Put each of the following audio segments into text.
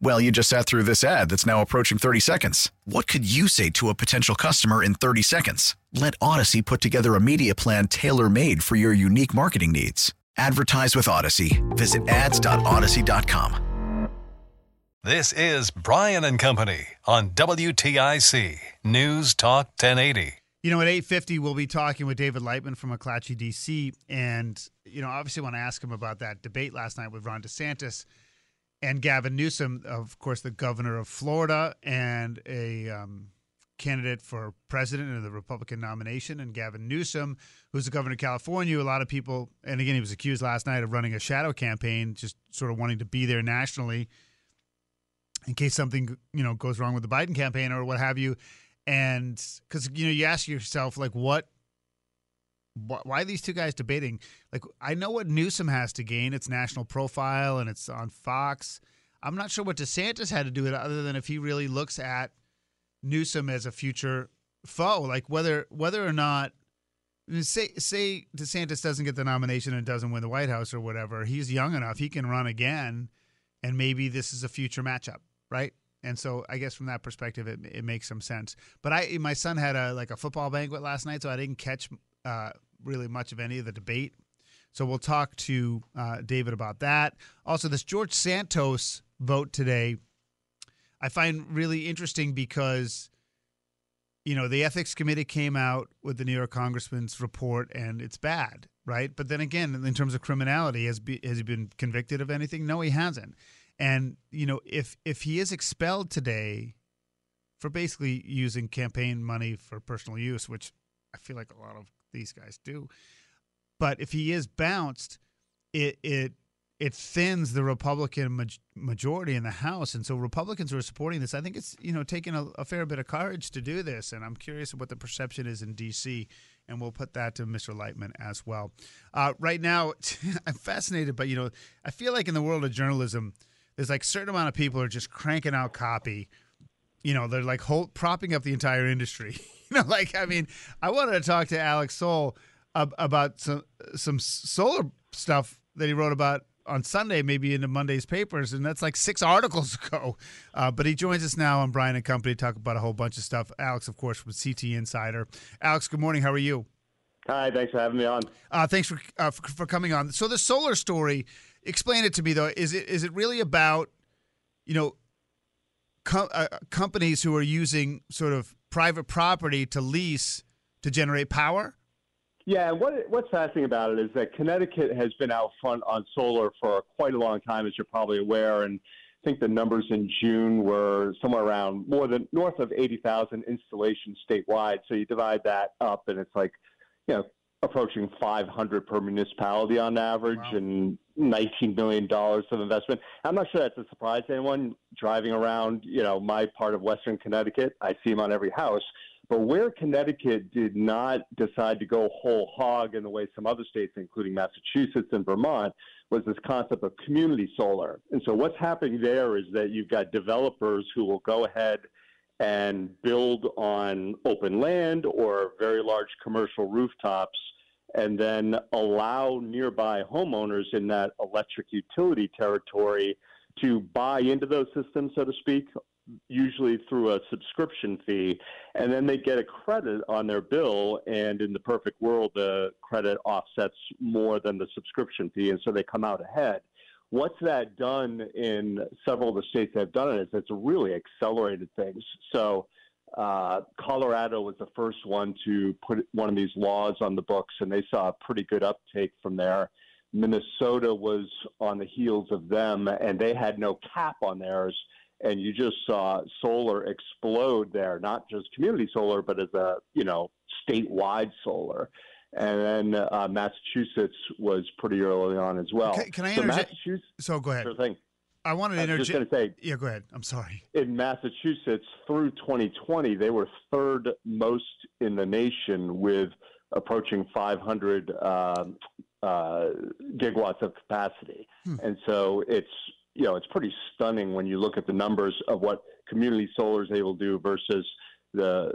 Well, you just sat through this ad that's now approaching 30 seconds. What could you say to a potential customer in 30 seconds? Let Odyssey put together a media plan tailor made for your unique marketing needs. Advertise with Odyssey. Visit ads.odyssey.com. This is Brian and Company on WTIC News Talk 1080. You know, at 8.50, we'll be talking with David Lightman from McClatchy, D.C. And, you know, obviously want to ask him about that debate last night with Ron DeSantis and Gavin Newsom, of course, the governor of Florida and a um, candidate for president in the Republican nomination, and Gavin Newsom, who's the governor of California. A lot of people, and again, he was accused last night of running a shadow campaign, just sort of wanting to be there nationally in case something you know goes wrong with the Biden campaign or what have you. And because you know, you ask yourself like, what why are these two guys debating? Like, I know what Newsom has to gain. It's national profile and it's on Fox. I'm not sure what DeSantis had to do it other than if he really looks at Newsom as a future foe, like whether whether or not say say DeSantis doesn't get the nomination and doesn't win the White House or whatever, he's young enough he can run again, and maybe this is a future matchup, right? And so I guess from that perspective, it, it makes some sense. But I my son had a like a football banquet last night, so I didn't catch uh, really much of any of the debate. So we'll talk to uh, David about that. Also, this George Santos vote today, I find really interesting because, you know, the ethics committee came out with the New York congressman's report and it's bad, right? But then again, in terms of criminality, has, be, has he been convicted of anything? No, he hasn't. And you know, if if he is expelled today for basically using campaign money for personal use, which I feel like a lot of these guys do. But if he is bounced, it it it thins the Republican majority in the House, and so Republicans who are supporting this, I think it's you know taking a, a, fair bit of courage to do this, and I'm curious what the perception is in D.C. And we'll put that to Mr. Lightman as well. Uh, right now, I'm fascinated, but you know, I feel like in the world of journalism, there's like certain amount of people are just cranking out copy. You know, they're like hold, propping up the entire industry. know, like I mean, I wanted to talk to Alex Soule ab- about some some solar stuff that he wrote about on Sunday, maybe into Monday's papers, and that's like six articles ago. Uh, but he joins us now on Brian and Company to talk about a whole bunch of stuff. Alex, of course, from CT Insider. Alex, good morning. How are you? Hi, thanks for having me on. Uh, thanks for, uh, for, for coming on. So the solar story, explain it to me though. Is it is it really about you know com- uh, companies who are using sort of private property to lease to generate power? Yeah, what what's fascinating about it is that Connecticut has been out front on solar for quite a long time, as you're probably aware, and I think the numbers in June were somewhere around more than north of 80,000 installations statewide. So you divide that up, and it's like, you know, approaching 500 per municipality on average, wow. and 19 million dollars of investment. I'm not sure that's a surprise to anyone driving around, you know, my part of Western Connecticut. I see them on every house. But where Connecticut did not decide to go whole hog in the way some other states, including Massachusetts and Vermont, was this concept of community solar. And so what's happening there is that you've got developers who will go ahead and build on open land or very large commercial rooftops and then allow nearby homeowners in that electric utility territory to buy into those systems, so to speak, usually through a subscription fee, and then they get a credit on their bill. And in the perfect world, the credit offsets more than the subscription fee, and so they come out ahead. What's that done in several of the states that have done it is it's really accelerated things. So Uh, Colorado was the first one to put one of these laws on the books, and they saw a pretty good uptake from there. Minnesota was on the heels of them, and they had no cap on theirs. And you just saw solar explode there, not just community solar, but as a you know statewide solar. And then uh, Massachusetts was pretty early on as well. Can, can I so interject? Massachusetts, So go ahead. sure thing. I wanted to I was just going to say, Yeah, go ahead. I'm sorry. in Massachusetts through 2020, they were third most in the nation with approaching 500 um, uh, gigawatts of capacity. Hmm. And so it's you know it's pretty stunning when you look at the numbers of what community solar is able to do versus the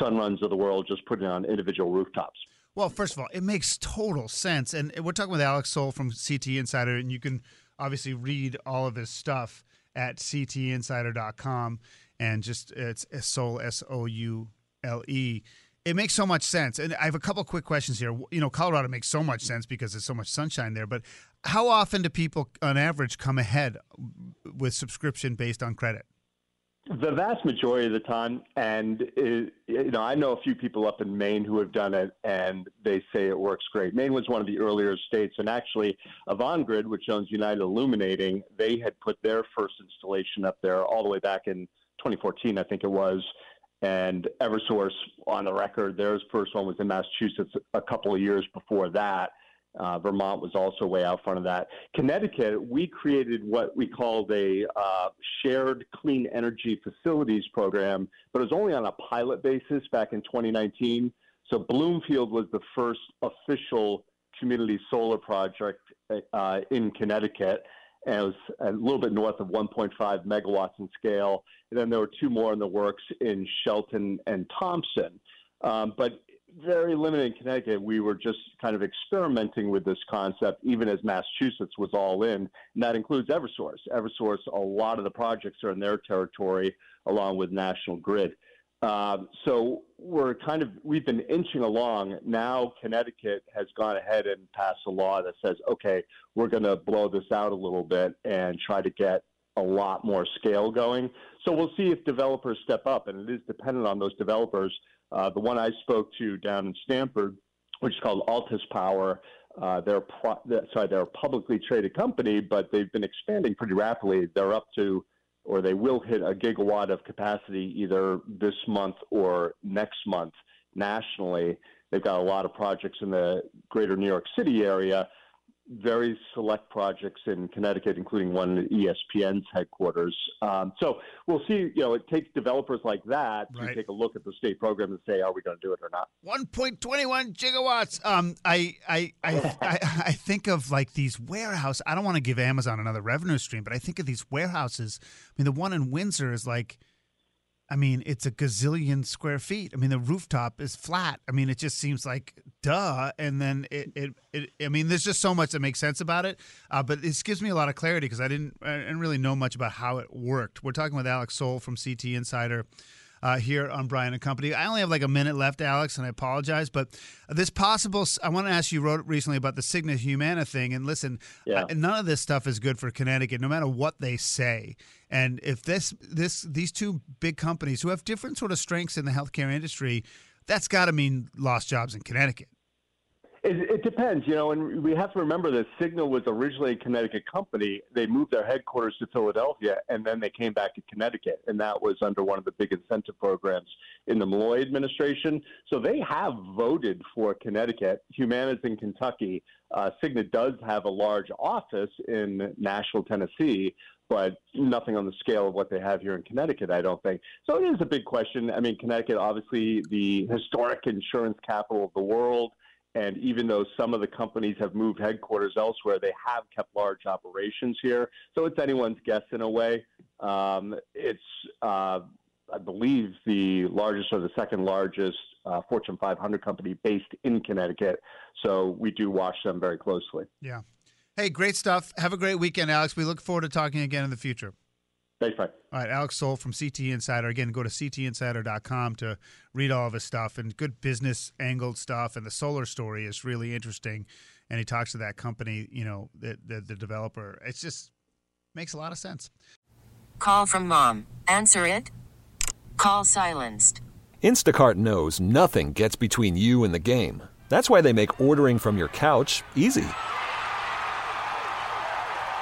Sunruns of the world just putting on individual rooftops. Well, first of all, it makes total sense. And we're talking with Alex Soule from CT Insider, and you can obviously read all of his stuff at ctinsider.com and just it's Soule, S O U L E. It makes so much sense. And I have a couple quick questions here. You know, Colorado makes so much sense because there's so much sunshine there, but how often do people, on average, come ahead with subscription based on credit? The vast majority of the time, and it, you know, I know a few people up in Maine who have done it, and they say it works great. Maine was one of the earlier states, and actually, Avangrid, which owns United Illuminating, they had put their first installation up there all the way back in 2014, I think it was. And EverSource, on the record, their first one was in Massachusetts a couple of years before that. Uh, Vermont was also way out front of that. Connecticut, we created what we called a uh, shared clean energy facilities program, but it was only on a pilot basis back in 2019. So Bloomfield was the first official community solar project uh, in Connecticut. And it was a little bit north of 1.5 megawatts in scale. And then there were two more in the works in Shelton and Thompson. Um, but very limited in Connecticut. We were just kind of experimenting with this concept, even as Massachusetts was all in, and that includes EverSource. EverSource, a lot of the projects are in their territory, along with National Grid. Um, so we're kind of we've been inching along. Now Connecticut has gone ahead and passed a law that says, okay, we're going to blow this out a little bit and try to get a lot more scale going. So we'll see if developers step up, and it is dependent on those developers. Uh, the one I spoke to down in Stamford, which is called Altus Power, uh, they're pro- sorry, they're a publicly traded company, but they've been expanding pretty rapidly. They're up to, or they will hit a gigawatt of capacity either this month or next month nationally. They've got a lot of projects in the greater New York City area very select projects in Connecticut, including one at ESPN's headquarters. Um, so we'll see. You know, it takes developers like that to Right. take a look at the state program and say, are we going to do it or not? 1.21 gigawatts. Um, I, I, I, I, I think of like these warehouse. I don't want to give Amazon another revenue stream, but I think of these warehouses. I mean, the one in Windsor is like, I mean, it's a gazillion square feet. I mean, the rooftop is flat. I mean, it just seems like duh. And then it, it, it I mean, there's just so much that makes sense about it. Uh, but this gives me a lot of clarity because I didn't, I didn't really know much about how it worked. We're talking with Alex Soule from CT Insider uh, here on Brian and Company. I only have like a minute left, Alex, and I apologize. But this possible, I want to ask you. Wrote recently about the Cigna Humana thing, and listen, Yeah. uh, none of this stuff is good for Connecticut, no matter what they say. And if this, this, these two big companies who have different sort of strengths in the healthcare industry, that's got to mean lost jobs in Connecticut. It, it depends, you know, and we have to remember that Cigna was originally a Connecticut company. They moved their headquarters to Philadelphia, and then they came back to Connecticut, and that was under one of the big incentive programs in the Malloy administration. So they have voted for Connecticut. Humana's in Kentucky. Uh, Cigna does have a large office in Nashville, Tennessee, but nothing on the scale of what they have here in Connecticut, I don't think. So it is a big question. I mean, Connecticut, obviously, the historic insurance capital of the world. And even though some of the companies have moved headquarters elsewhere, they have kept large operations here. So it's anyone's guess in a way. Um, it's, uh, I believe, the largest or the second largest uh, Fortune 500 company based in Connecticut. So we do watch them very closely. Yeah. Hey, great stuff. Have a great weekend, Alex. We look forward to talking again in the future. Thanks, Frank. All right, Alex Soule from CT Insider. Again, go to ctinsider.com to read all of his stuff and good business angled stuff. And the solar story is really interesting. And he talks to that company, you know, the, the, the developer. It's just makes a lot of sense. Call from mom. Answer it. Call silenced. Instacart knows nothing gets between you and the game. That's why they make ordering from your couch easy.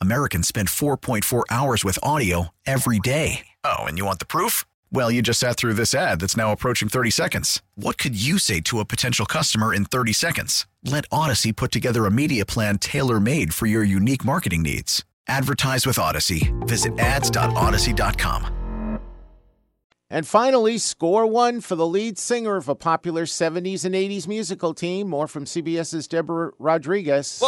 Americans spend 4.4 hours with audio every day. Oh, and you want the proof? Well, you just sat through this ad that's now approaching 30 seconds. What could you say to a potential customer in 30 seconds? Let Odyssey put together a media plan tailor made for your unique marketing needs. Advertise with Odyssey. Visit ads.odyssey.com. And finally, score one for the lead singer of a popular 70s and 80s musical team. More from CBS's Deborah Rodriguez.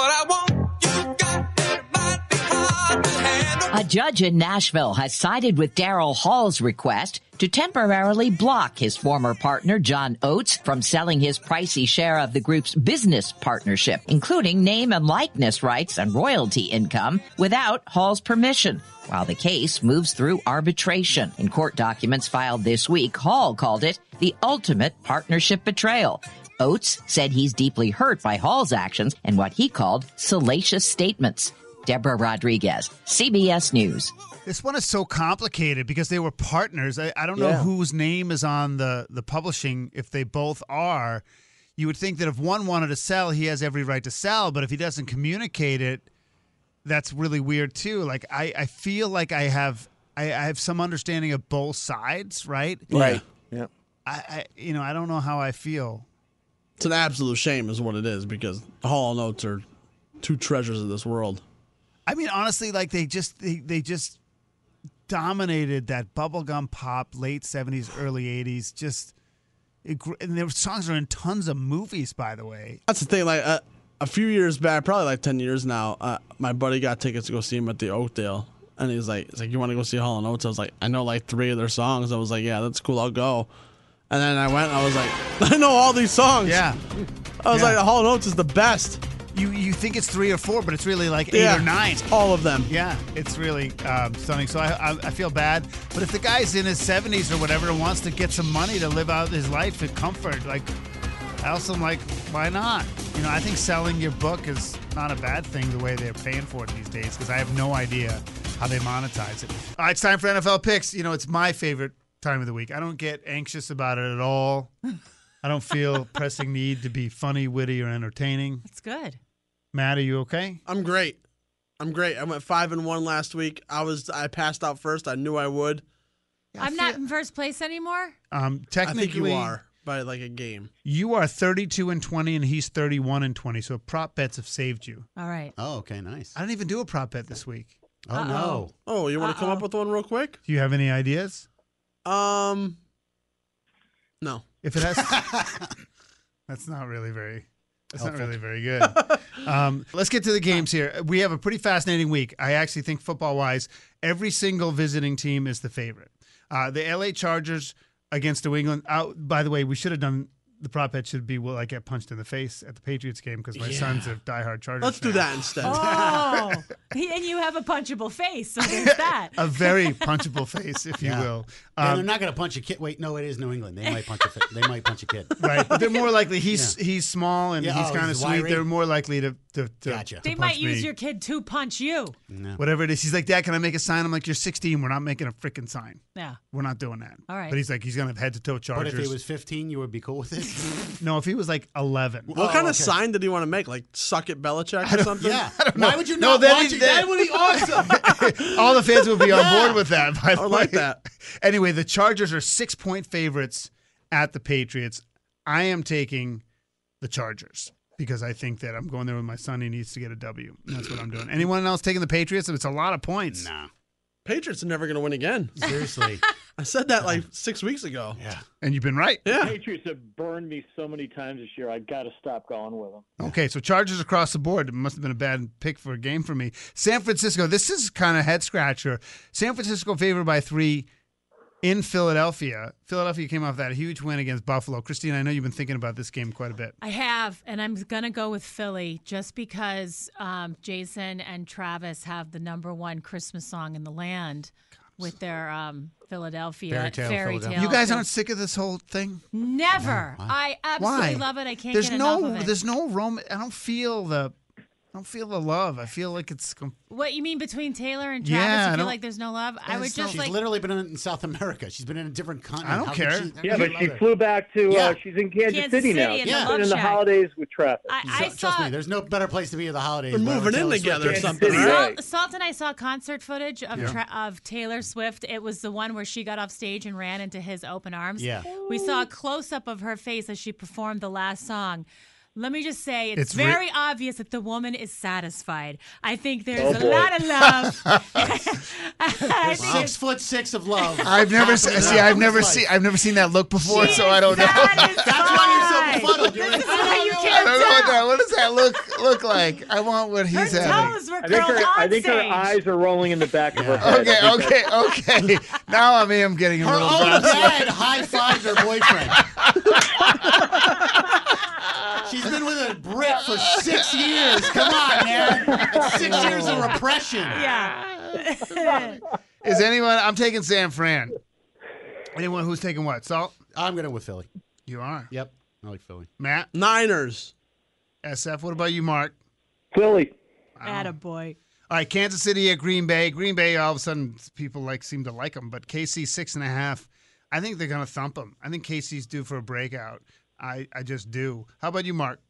A judge in Nashville has sided with Daryl Hall's request to temporarily block his former partner, John Oates, from selling his pricey share of the group's business partnership, including name and likeness rights and royalty income, without Hall's permission. While the case moves through arbitration. In court documents filed this week, Hall called it the ultimate partnership betrayal. Oates said he's deeply hurt by Hall's actions and what he called salacious statements. Deborah Rodriguez, CBS News. This one is so complicated because they were partners. I, I don't know Yeah. whose name is on the, the publishing. If they both are, you would think that if one wanted to sell, he has every right to sell. But if he doesn't communicate it, that's really weird too. Like I, I feel like I have I, I have some understanding of both sides, right? Right. Yeah. I, I you know I don't know how I feel. It's an absolute shame, is what it is, because Hall and Oates are two treasures of this world. I mean, honestly, like they just they, they just dominated that bubblegum pop late seventies, early eighties. Just it, and their songs are in tons of movies, by the way. That's the thing. Like uh, a few years back, probably like ten years now, uh, my buddy got tickets to go see him at the Oakdale, and he's like, "He's like, you want to go see Hall and Oates?" I was like, "I know like three of their songs." I was like, "Yeah, that's cool. I'll go." And then I went. and I was like, "I know all these songs." Yeah, I was Yeah. like, "Hall and Oates is the best." You you think it's three or four, but it's really like eight yeah, or nine. all of them. Yeah, it's really um, stunning. So I, I I feel bad, but if the guy's in his seventies or whatever and wants to get some money to live out his life in comfort, like I also am like, why not? You know, I think selling your book is not a bad thing the way they're paying for it these days because I have no idea how they monetize it. All right, it's time for NFL picks. You know, it's my favorite time of the week. I don't get anxious about it at all. I don't feel pressing need to be funny, witty, or entertaining. It's good. Matt, are you okay? I'm great. I'm great. I went five and one last week. I was I passed out first. I knew I would. I'm not in first place anymore. Um, I technically, think you are by like a game. You are 32 and 20, and he's 31 and 20. So prop bets have saved you. All right. Oh, okay, nice. I didn't even do a prop bet this week. Oh Uh-oh. no. Oh, you want to come Uh-oh. up with one real quick? Do you have any ideas? Um, no. If it has, that's not really very. That's not really very good. um, let's get to the games here. We have a pretty fascinating week. I actually think football wise, every single visiting team is the favorite. Uh, the LA Chargers against New England. Uh, by the way, we should have done the prop bet. Should be will I get punched in the face at the Patriots game because my Yeah. son's a diehard Chargers. Let's do that instead. Oh, and you have a punchable face, so there's that. A very punchable face, if you Yeah. will. and Um, they're not going to punch a kid. Wait, no, it is New England. They might punch a. Fi- they might punch a kid. right, but they're more likely. He's he's small and Yeah, he's oh, kind of sweet. wiry? They're more likely to to, to, Gotcha. to They punch might use me. your kid to punch you. No. whatever it is. He's like, Dad, can I make a sign? I'm like, You're 16. We're not making a freaking sign. Yeah. We're not doing that. All right. But he's like, he's gonna have head to toe But if he was 15, you would be cool with it. no, if he was like 11. What Oh, kind of sign did he want to make? Like suck it, Belichick or something? yeah. Why would you No, not then watch he- it? That would be awesome. All the fans would be on board with that. By the I like way. that. Anyway, the Chargers are six point favorites at the Patriots. I am taking the Chargers because I think that I'm going there with my son. He needs to get a W. That's what I'm doing. Anyone else taking the Patriots? It's a lot of points. nah. Patriots are never going to win again. Seriously. I said that like six weeks ago. Yeah. And you've been right. Yeah. Patriots have burned me so many times this year. I got to stop going with them. Okay, so Chargers across the board. It must have been a bad pick for a game for me. San Francisco. This is kind of head scratcher. San Francisco favored by three. In Philadelphia. Philadelphia came off that huge win against Buffalo. Christine, I know you've been thinking about this game quite a bit. I have, and I'm gonna go with Philly just because um, Jason and Travis have the number one Christmas song in the land with their um, Philadelphia Fairy tale, fairy Philadelphia. tale. You guys aren't sick of this whole thing? Never. I absolutely Why? love it. I can't There's get no, enough of it. there's no rom. I don't feel the, I don't feel the love. I feel like it's. com- What you mean between Taylor and Travis? I you feel like there's no love? I would just She's like. literally been in South America. She's been in a different continent. I don't How care. she- Yeah, but she her. flew back to. Yeah. Uh, she's in Kansas, Kansas City now. City in the She's Love in the holidays with Travis. I, I So- saw. Trust me, there's no better place to be at the holidays. They're moving in Taylor Swift. together or something, right? right. Salt, Salt and I saw concert footage of Yeah. Tra- of Taylor Swift. It was the one where she got off stage and ran into his open arms. Yeah. We saw a close up of her face as she performed the last song. Let me just say, it's, It's re- very obvious that the woman is satisfied. I think there's Oh, a boy. lot of love. I Six foot six of love. I've never Top se- see. I've never life. seen. I've never seen that look before, she so I don't know. That's why you're so befuddled. You're like, is why you I I can't don't know what that. What does that look look like? I want what Her he's having. toes were I think her. I think her eyes are rolling in the back of her head. Okay, okay, okay. Now I am getting a Her little. own drowsy. dad high fived her boyfriend. She's been with a Brit for six years. Come on, man. That's six years of repression. Yeah. Is anyone? I'm taking San Fran. Anyone who's taking what? Salt? I'm going to with Philly. You are. Yep. I like Philly. Matt. Niners. SF. What about you, Mark? Philly. Boy. All right, Kansas City at Green Bay. Green Bay, all of a sudden, people like seem to like them, but KC six and a half. I think they're going to thump them. I think KC's due for a breakout. I, I just do. How about you, Mark?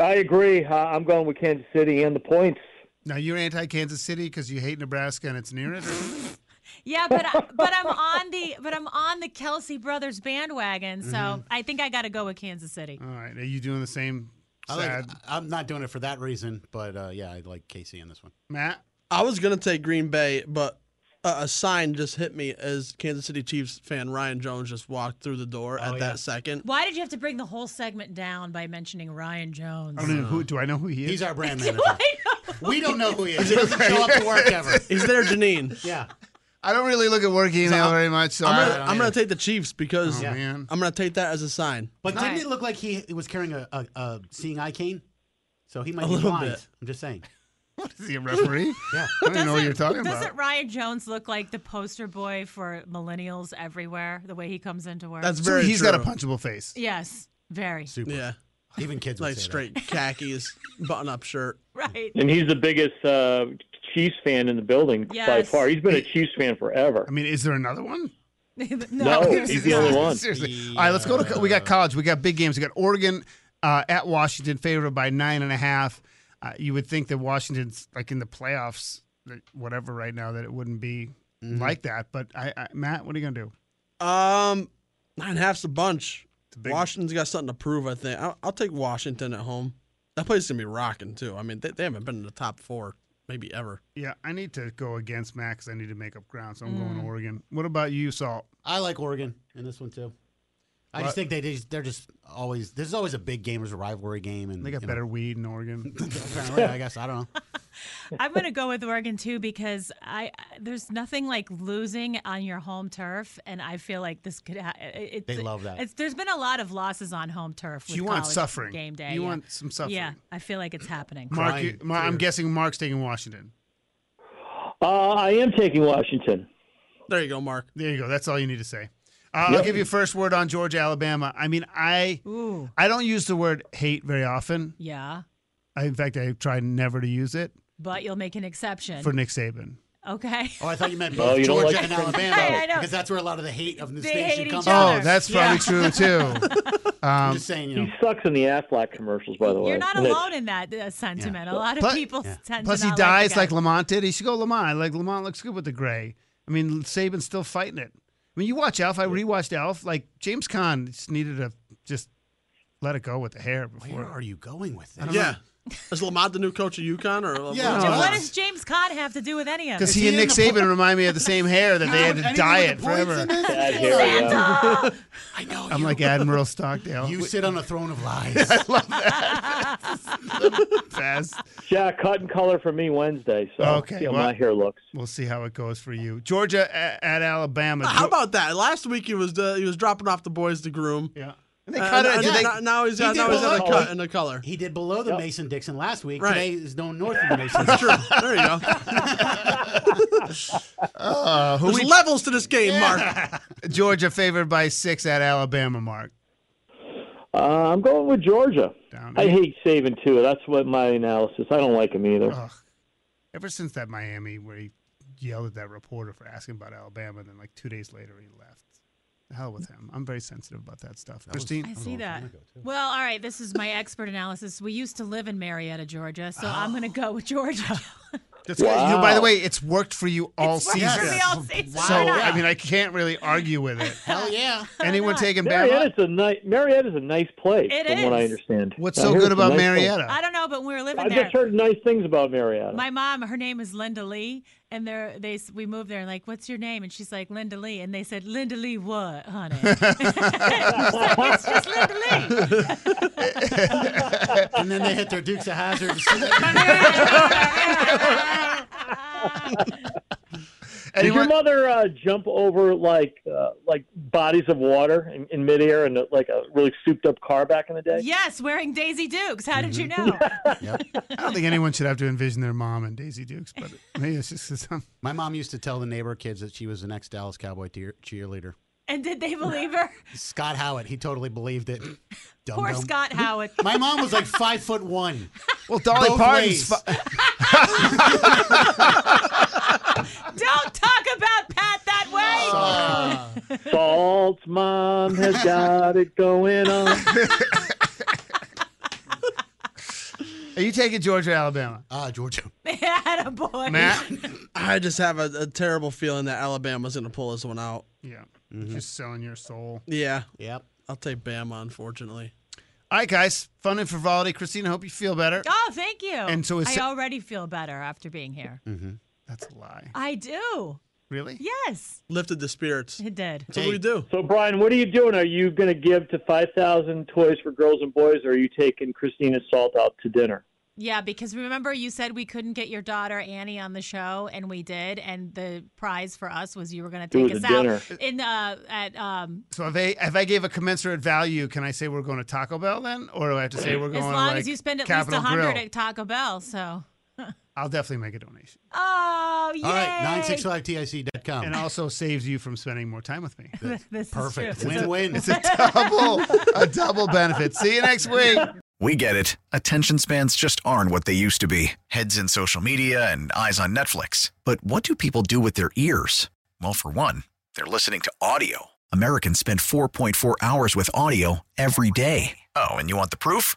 I agree. Uh, I'm going with Kansas City and the points. Now you're anti Kansas City because you hate Nebraska and it's near it. Yeah, but I, but I'm on the but I'm on the Kelce brothers bandwagon, so Mm-hmm. I think I got to go with Kansas City. all right, are you doing the same? I like, I'm not doing it for that reason, but uh, yeah, I like KC in this one. Matt. I was gonna take Green Bay, but a, a sign just hit me as Kansas City Chiefs fan Ryan Jones just walked through the door oh, at Oh, yeah. that second. Why did you have to bring the whole segment down by mentioning Ryan Jones? I don't know who. Uh. Do I know who he is? He's our brand manager. I know. We don't know who he is. He doesn't show up to work ever. He's there, Janine. Yeah. I don't really look at work email I'm- very much, so I'm gonna, I'm gonna take the Chiefs because Oh, man. I'm gonna take that as a sign. But didn't Right. it look like he was carrying a, a, a seeing eye cane? So he might A be little blind. bit. I'm just saying. Is he a referee? Yeah. I don't even know what you're talking about. Doesn't Ryan Jones look like the poster boy for millennials everywhere? The way he comes into work. That's So very. he's true. got a punchable face. yes, very Super. Yeah, Even kids would like say that. straight khakis, button-up shirt. right. And he's the biggest uh, Chiefs fan in the building by far. He's been a Chiefs fan forever. I mean, is there another one? No, he's the only one. Seriously. All right, let's go to. We got college. We got big games. We got Oregon uh, at Washington, favored by nine and a half. Uh, you would think that Washington's like in the playoffs, whatever, right now, that it wouldn't be Mm-hmm. like that. But I, I, Matt, what are you gonna do? Um, nine and a half's a bunch. big- Washington's got something to prove. I think I'll, I'll take Washington at home. That place is gonna be rocking too. I mean, they, they haven't been in the top four maybe ever. Yeah, I need to go against Matt because I need to make up ground. So I'm Mm. going Oregon. What about you, Salt? I like Oregon in this one too. I just think they just, they're just always there's always a big game, there's a rivalry game, and They got you know, better weed in Oregon. apparently, I guess I don't know. I'm gonna go with Oregon too because I, I there's nothing like losing on your home turf, and I feel like this could. Ha- it, They love that. It's, there's been a lot of losses on home turf. So with you want college suffering. game day. You yeah. want some suffering. Yeah, I feel like it's happening. Mark, you, Mar- I'm guessing Mark's taking Washington. Uh, I am taking Washington. There you go, Mark. There you go. That's all you need to say. Uh, I'll Yep. give you first word on Georgia, Alabama. I mean, I Ooh, I don't use the word hate very often. yeah, I, in fact, I try never to use it but you'll make an exception. for Nick Saban. okay. Oh, I thought you meant both you Georgia like and Alabama Hey, I because that's where a lot of the hate of the They station hate comes each from. other. Oh, that's probably true too. I'm Um, just saying, you He sucks in the Aflac commercials, by the way. You're not alone in that uh, sentiment. A lot of Plus- people Yeah. tend plus, to he dies like, like. Lamont did. He should go Lamont. Like Lamont looks good with the gray. I mean, Saban's still fighting it. I mean, you watch Elf. I rewatched Elf. Like James Caan just needed to just let it go with the hair Where before. are you going with this? I don't Yeah. know. Is Lamont the new coach of UConn? Or Yeah. Jim, what does James Cott have to do with any of it? Because he and Nick Saban remind me of the same hair that they had to dye it forever. in it? Bad hair, yeah. I know. I'm you. like Admiral Stockdale. You sit on a throne of lies. I love that. Fast. Yeah, cut and color for me Wednesday. So Okay, see how well- my hair looks. We'll see how it goes for you. Georgia at, at Alabama. How about that? Last week he was uh, he was dropping off the boys to groom. Yeah. And they Uh, cut it. and now- they- now, now he's He got did now he's got a below- cut in the color. He did below the Yep. Mason Dixon last week. Right. Today is known north of the Mason That's true. There you go. Uh, who There's we, levels to this game, Mark. Georgia favored by six at Alabama, Mark. Uh, I'm going with Georgia. Down I hate Saban too. That's what my analysis. I don't like him either. Ugh. Ever since that Miami where he yelled at that reporter for asking about Alabama, and then like two days later he left. The hell with him. I'm very sensitive about that stuff. Christine? I see that. Well, all right. This is my expert analysis. We used to live in Marietta, Georgia, so I'm going to go with Georgia. That's good. You know, by the way, it's worked for you all It's worked season. for me all season. So I mean, I can't really argue with it. Hell yeah. Anyone taking Bama? Marietta's a nice. Marietta's a nice place, It from what I understand. What's I so good about nice place. Marietta? I don't know, but when we were living I there, just heard nice things about Marietta. my mom, her name is Linda Lee, and they they we moved there and like, what's your name? And she's like Linda Lee, and they said Linda Lee what, honey? Like, it's just Linda Lee. and then they hit their Dukes of Hazzard. Did your mother uh, jump over like uh, like bodies of water in, in midair and like a really souped up car back in the day? yes, wearing Daisy Dukes. How did you Mm-hmm. know? I don't think anyone should have to envision their mom in Daisy Dukes, but maybe it's just 'cause I'm- My mom used to tell the neighbor kids that she was the next Dallas Cowboy cheer- cheerleader. And did they believe her? Scott Howitt, he totally believed it. Dum Poor dum. Scott Howard. My mom was like five foot one. Well, Dolly Both Parton's. ways. Fu- Don't talk about Pat that. Salt's mom has got it going on. Are you taking Georgia or Alabama? Ah, Georgia. Atta boy. Matt? I just have a, a terrible feeling that Alabama's going to pull this one out. Yeah. Just selling your soul. Yeah. Yep. I'll take Bama, unfortunately. All right, guys. Fun and frivolity. Christina, I hope you feel better. Oh, thank you. And so is I already feel better after being here. Mm-hmm. That's a lie. I do. Really? Yes, Lifted the spirits. it did. That's what we do. So, Brian, what are you doing? Are you going to give to 5,000 toys for girls and boys, or are you taking Christina Salt out to dinner? Yeah, because remember you said we couldn't get your daughter Annie on the show, and we did, and the prize for us was you were going to take us out dinner. in uh, at um, So if I if I gave a commensurate value, can I say we're going to Taco Bell then, or do I have to say we're going as to long like as you spend at Capitol least a hundred at Taco Bell. So, I'll definitely make a donation. oh yay! All right, 965tic.com. And also saves you from spending more time with me. this Perfect. Is true. Win win. It's a double a double benefit. See you next week. We get it. Attention spans just aren't what they used to be heads in social media and eyes on Netflix. But what do people do with their ears? Well, for one, they're listening to audio. Americans spend 4.4 hours with audio every day. Oh, and you want the proof?